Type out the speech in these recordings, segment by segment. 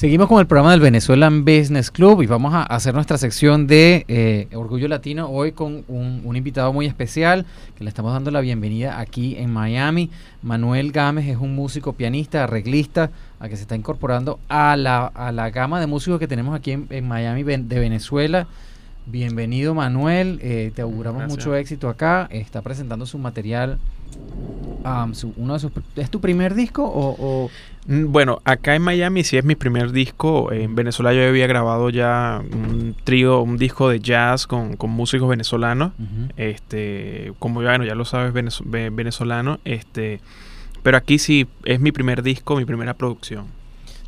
Seguimos con el programa del Venezuelan Business Club y vamos a hacer nuestra sección de eh, Orgullo Latino hoy con un, invitado muy especial que le estamos dando la bienvenida aquí en Miami. Manuel Gámez es un músico, pianista, arreglista, a que se está incorporando a la, a la gama de músicos que tenemos aquí en, Miami de Venezuela. Bienvenido Manuel, eh, te auguramos mucho éxito acá. Está presentando su material uno de ¿Es tu primer disco o, mm, Bueno, acá en Miami sí es mi primer disco. En Venezuela yo había grabado ya un trío, un disco de jazz con, músicos venezolanos. Este, como bueno, ya lo sabes, venezolano. Este, pero aquí sí es mi primer disco, mi primera producción.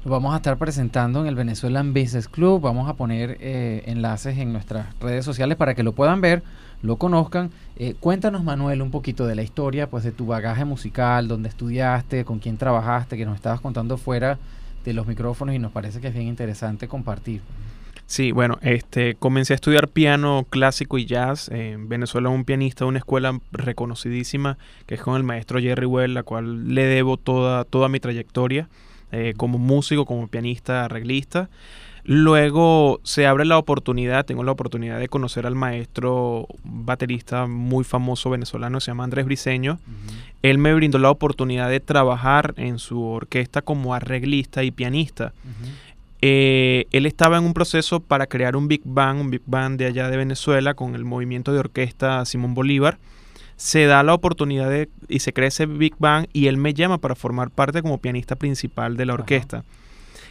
Vamos a estar presentando en el Venezuelan Business Club. Vamos a poner eh, enlaces en nuestras redes sociales para que lo puedan ver lo conozcan. Eh, cuéntanos, Manuel, un poquito de la historia, pues de tu bagaje musical, dónde estudiaste, con quién trabajaste, que nos estabas contando fuera de los micrófonos y nos parece que es bien interesante compartir. Sí, bueno, este, comencé a estudiar piano clásico y jazz. En Venezuela un pianista de una escuela reconocidísima, que es con el maestro Jerry Well, la cual le debo toda, toda mi trayectoria eh, como músico, como pianista, arreglista. Luego se abre la oportunidad, tengo la oportunidad de conocer al maestro baterista muy famoso venezolano, se llama Andrés Briseño. Él me brindó la oportunidad de trabajar en su orquesta como arreglista y pianista. Eh, él estaba en un proceso para crear un Big Band, un Big Band de allá de Venezuela con el movimiento de orquesta Simón Bolívar. Se da la oportunidad de, y se crea ese Big Band y él me llama para formar parte como pianista principal de la orquesta.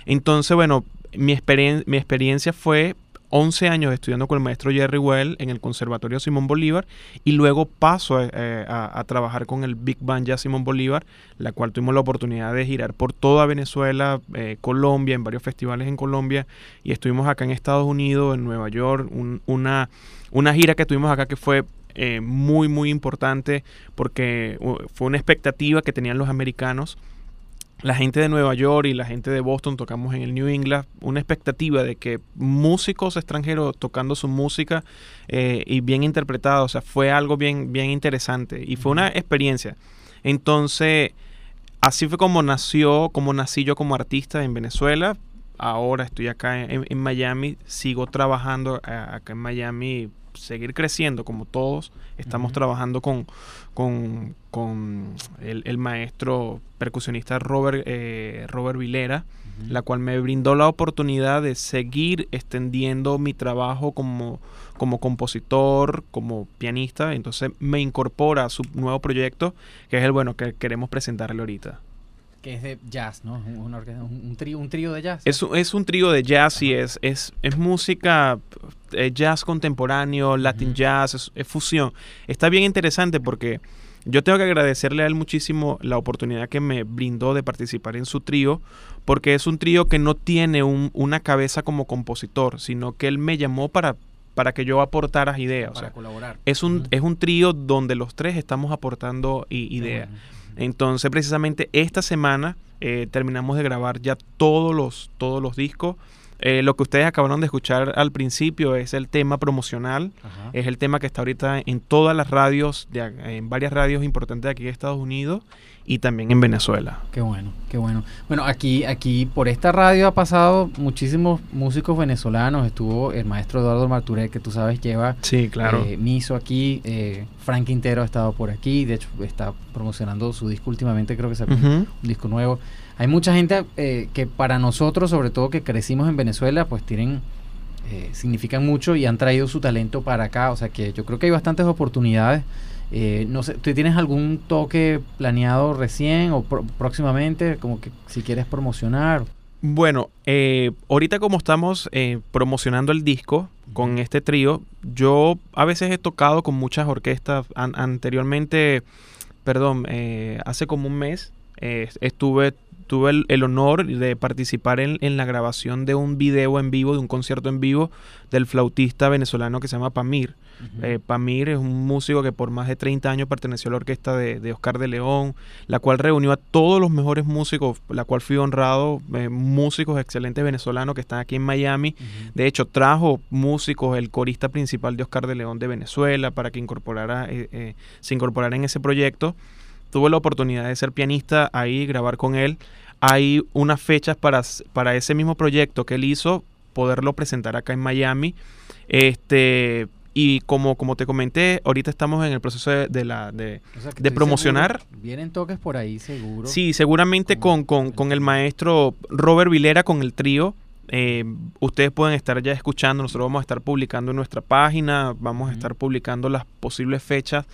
Entonces, bueno, mi, mi experiencia fue 11 años estudiando con el maestro Jerry Well en el Conservatorio Simón Bolívar y luego paso eh, a, trabajar con el Big Band ya Simón Bolívar, la cual tuvimos la oportunidad de girar por toda Venezuela, eh, Colombia, en varios festivales en Colombia y estuvimos acá en Estados Unidos, en Nueva York, una, una gira que tuvimos acá que fue eh, muy, muy importante porque fue una expectativa que tenían los americanos la gente de Nueva York y la gente de Boston tocamos en el New England, una expectativa de que músicos extranjeros tocando su música eh, y bien interpretado, o sea, fue algo bien, bien interesante y fue una experiencia. Entonces, así fue como nació, como nací yo como artista en Venezuela. Ahora estoy acá en, Miami, sigo trabajando eh, acá en Miami seguir creciendo como todos. Estamos trabajando con, con, el, maestro percusionista Robert, eh, Robert Vilera, la cual me brindó la oportunidad de seguir extendiendo mi trabajo como, como compositor, como pianista. Entonces me incorpora a su nuevo proyecto, que es el bueno que queremos presentarle ahorita que es de jazz, ¿no? Un, un, trío, un trío de jazz. Es, es un trío de jazz y es, es, es música eh, jazz contemporáneo, latin jazz, es, fusión. Está bien interesante porque yo tengo que agradecerle a él muchísimo la oportunidad que me brindó de participar en su trío, porque es un trío que no tiene una cabeza como compositor, sino que él me llamó para para que yo aportara ideas. Para colaborar. Es un, es un trío donde los tres estamos aportando ideas. Entonces, precisamente esta semana eh, terminamos de grabar ya todos los, todos los discos. Eh, lo que ustedes acabaron de escuchar al principio es el tema promocional, es el tema que está ahorita en todas las radios, en varias radios importantes de aquí de Estados Unidos y también en Venezuela. Qué bueno, qué bueno. Bueno, aquí, aquí por esta radio ha pasado muchísimos músicos venezolanos. Estuvo el maestro Eduardo Marturé, que tú sabes lleva sí, claro. Eh, Miso aquí. Eh, Frank Quintero ha estado por aquí. De hecho, está promocionando su disco últimamente. Creo que sacó un disco nuevo. Hay mucha gente eh, que para nosotros, sobre todo que crecimos en Venezuela, pues tienen eh, significan mucho y han traído su talento para acá. O sea que yo creo que hay bastantes oportunidades eh, no sé, ¿tú tienes algún toque planeado recién o próximamente? Como que si quieres promocionar. Bueno, eh, ahorita como estamos eh, promocionando el disco con este trío, yo a veces he tocado con muchas orquestas. anteriormente, perdón, hace como un mes estuve tuve el, honor de participar en, en, la grabación de un video en vivo, de un concierto en vivo del flautista venezolano que se llama Pamir. Eh, Pamir es un músico que por más de 30 años perteneció a la orquesta de, Oscar de León, la cual reunió a todos los mejores músicos, la cual fui honrado, eh, músicos excelentes venezolanos que están aquí en Miami. De hecho, trajo músicos, el corista principal de Oscar de León de Venezuela, para que incorporara, eh, se incorporara en ese proyecto. Tuve la oportunidad de ser pianista ahí, grabar con él. hay unas fechas para, para ese mismo proyecto que él hizo, poderlo presentar acá en Miami. Este, y como, como te comenté, ahorita estamos en el proceso de, la, de, promocionar. Vienen toques por ahí, seguro. Sí, seguramente con, con, el maestro Robert Vilera, con el trío. Eh, ustedes pueden estar ya escuchando, nosotros vamos a estar publicando en nuestra página, vamos a estar publicando las posibles fechas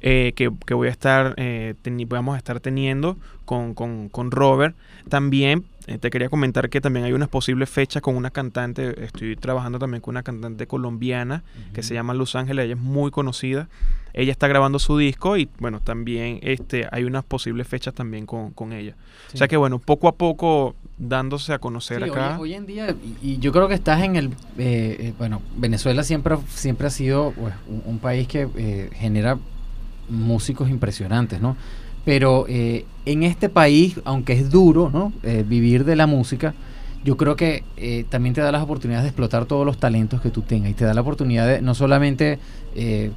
eh, que, voy a estar, eh, vamos a estar teniendo con, con, con Robert. También eh, te quería comentar que también hay unas posibles fechas con una cantante, estoy trabajando también con una cantante colombiana que se llama Luz Ángeles, ella es muy conocida. Ella está grabando su disco y bueno, también este, hay unas posibles fechas también con, ella. O sea que bueno, poco a poco dándose a conocer acá. Hoy, en día, y, yo creo que estás en el, eh, eh, bueno, Venezuela siempre, siempre ha sido pues, un, país que genera músicos impresionantes, ¿no? Pero eh, en este país, aunque es duro ¿no? Eh, vivir de la música, yo creo que eh, también te da las oportunidades de explotar todos los talentos que tú tengas y te da la oportunidad de no solamente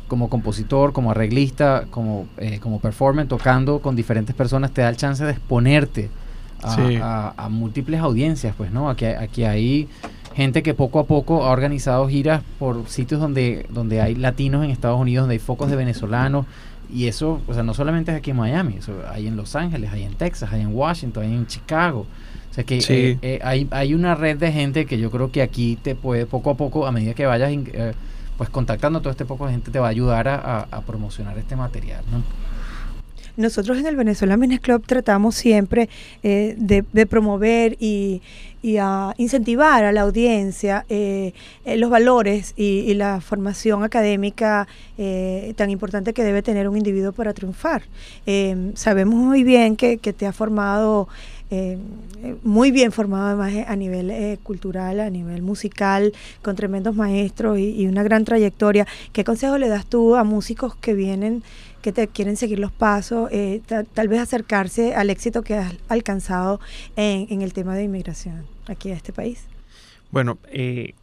como compositor, como arreglista, como, como performer, tocando con diferentes personas, te da el chance de exponerte a, múltiples audiencias, pues, ¿no? Aquí, aquí hay gente que poco a poco ha organizado giras por sitios donde, donde hay latinos en Estados Unidos, donde hay focos de venezolanos, y eso, o sea, no solamente es aquí en Miami, eso hay en Los Ángeles, hay en Texas, hay en Washington, hay en Chicago. O sea que eh, eh, hay, hay una red de gente que yo creo que aquí te puede, poco a poco, a medida que vayas eh, pues contactando a todo este poco de gente, te va a ayudar a, a promocionar este material, ¿no? Nosotros en el Venezuela Business Club tratamos siempre eh, de, promover y, a incentivar a la audiencia eh, eh, los valores y, la formación académica tan importante que debe tener un individuo para triunfar. sabemos muy bien que, te ha formado muy bien formado además a nivel cultural, a nivel musical, con tremendos maestros y, y, una gran trayectoria. ¿Qué consejo le das tú a músicos que vienen que te quieren seguir los pasos, eh, tal vez acercarse al éxito que has alcanzado en, el tema de inmigración aquí a este país? Bueno, eh,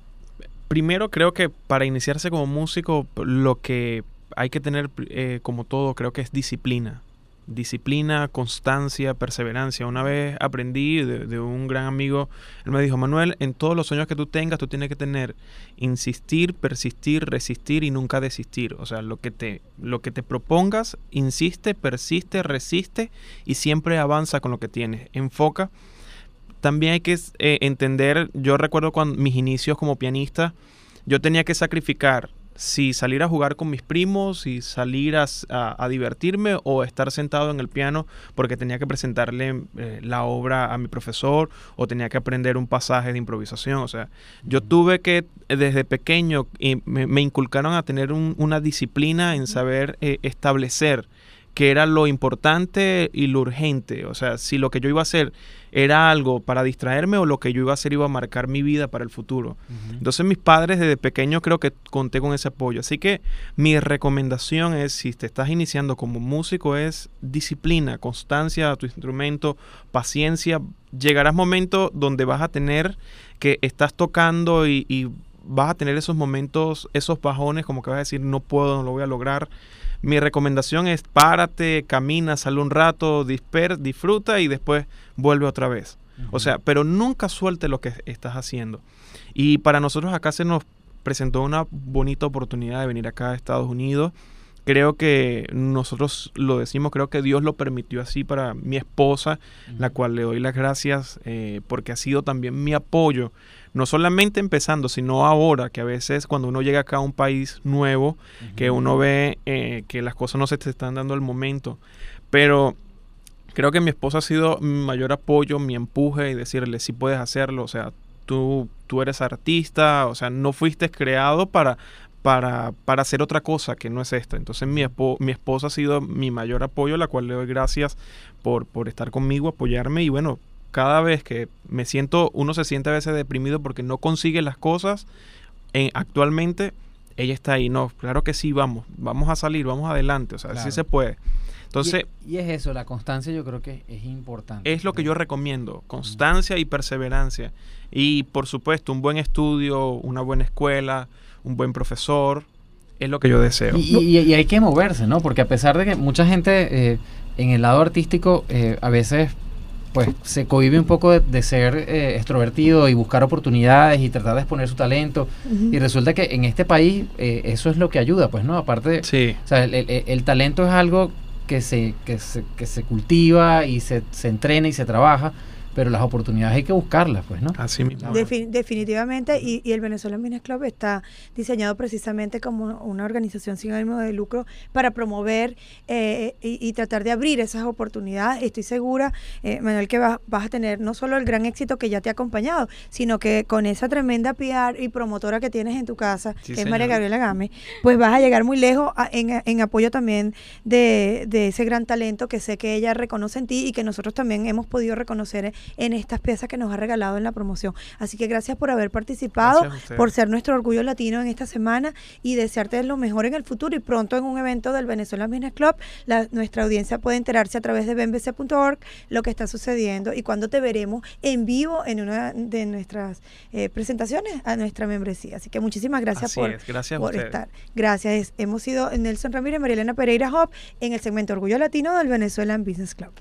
primero creo que para iniciarse como músico lo que hay que tener eh, como todo creo que es disciplina disciplina, constancia, perseverancia. Una vez aprendí de, un gran amigo, él me dijo, Manuel, en todos los sueños que tú tengas, tú tienes que tener insistir, persistir, resistir y nunca desistir. O sea, lo que te, lo que te propongas, insiste, persiste, resiste y siempre avanza con lo que tienes. Enfoca. También hay que eh, entender, yo recuerdo cuando mis inicios como pianista, yo tenía que sacrificar si salir a jugar con mis primos, si salir a, divertirme o estar sentado en el piano porque tenía que presentarle eh, la obra a mi profesor o tenía que aprender un pasaje de improvisación. O sea, yo tuve que desde pequeño y me, inculcaron a tener una disciplina en saber eh, establecer qué era lo importante y lo urgente. O sea, si lo que yo iba a hacer era algo para distraerme o lo que yo iba a hacer iba a marcar mi vida para el futuro. Entonces mis padres desde pequeño creo que conté con ese apoyo. Así que mi recomendación es, si te estás iniciando como músico, es disciplina, constancia a tu instrumento, paciencia. Llegarás momentos donde vas a tener que estás tocando y, y vas a tener esos momentos, esos bajones, como que vas a decir, no puedo, no lo voy a lograr mi recomendación es párate, camina, sale un rato, disper, disfruta y después vuelve otra vez. O sea, pero nunca suelte lo que estás haciendo. Y para nosotros acá se nos presentó una bonita oportunidad de venir acá a Estados Unidos. Creo que nosotros lo decimos, creo que Dios lo permitió así para mi esposa, la cual le doy las gracias eh, porque ha sido también mi apoyo no solamente empezando, sino ahora, que a veces cuando uno llega acá a un país nuevo, que uno ve eh, que las cosas no se te están dando al momento. Pero creo que mi esposa ha sido mi mayor apoyo, mi empuje y decirle, si puedes hacerlo, o sea, tú, tú eres artista, o sea, no fuiste creado para, para, para, hacer otra cosa que no es esta. Entonces mi, mi esposa ha sido mi mayor apoyo, la cual le doy gracias por, por estar conmigo, apoyarme y bueno, cada vez que me siento, uno se siente a veces deprimido porque no consigue las cosas, en, actualmente ella está ahí. No, claro que sí, vamos, vamos a salir, vamos adelante, o sea, sí se puede. Entonces, y, es eso, la constancia yo creo que es importante. Es lo que yo recomiendo, constancia y perseverancia. Y por supuesto, un buen estudio, una buena escuela, un buen profesor, es lo que yo deseo. Y, hay que moverse, ¿no? Porque a pesar de que mucha gente eh, en el lado artístico eh, a veces pues se cohibe un poco de, ser eh, extrovertido y buscar oportunidades y tratar de exponer su talento. Y resulta que en este país eh, eso es lo que ayuda, pues, ¿no? Aparte, sí. o sea, el, talento es algo que se, que se, que se cultiva y se, se entrena y se trabaja pero las oportunidades hay que buscarlas, pues, ¿no? Así mismo. definitivamente, y, el Venezuelan Business Club está diseñado precisamente como una organización sin ánimo de lucro para promover eh, y, tratar de abrir esas oportunidades. Estoy segura, eh, Manuel, que vas, a tener no solo el gran éxito que ya te ha acompañado, sino que con esa tremenda PR y promotora que tienes en tu casa, que es María Gabriela Game, pues vas a llegar muy lejos en, apoyo también de, de ese gran talento que sé que ella reconoce en ti y que nosotros también hemos podido reconocer en estas piezas que nos ha regalado en la promoción. Así que gracias por haber participado, por ser nuestro orgullo latino en esta semana y desearte lo mejor en el futuro y pronto en un evento del Venezuela Business Club. nuestra audiencia puede enterarse a través de benbc.org lo que está sucediendo y cuando te veremos en vivo en una de nuestras eh, presentaciones a nuestra membresía. Así que muchísimas gracias por, estar. Gracias. Hemos sido Nelson Ramírez, María Elena Pereira Hop en el segmento Orgullo Latino del Venezuela Business Club.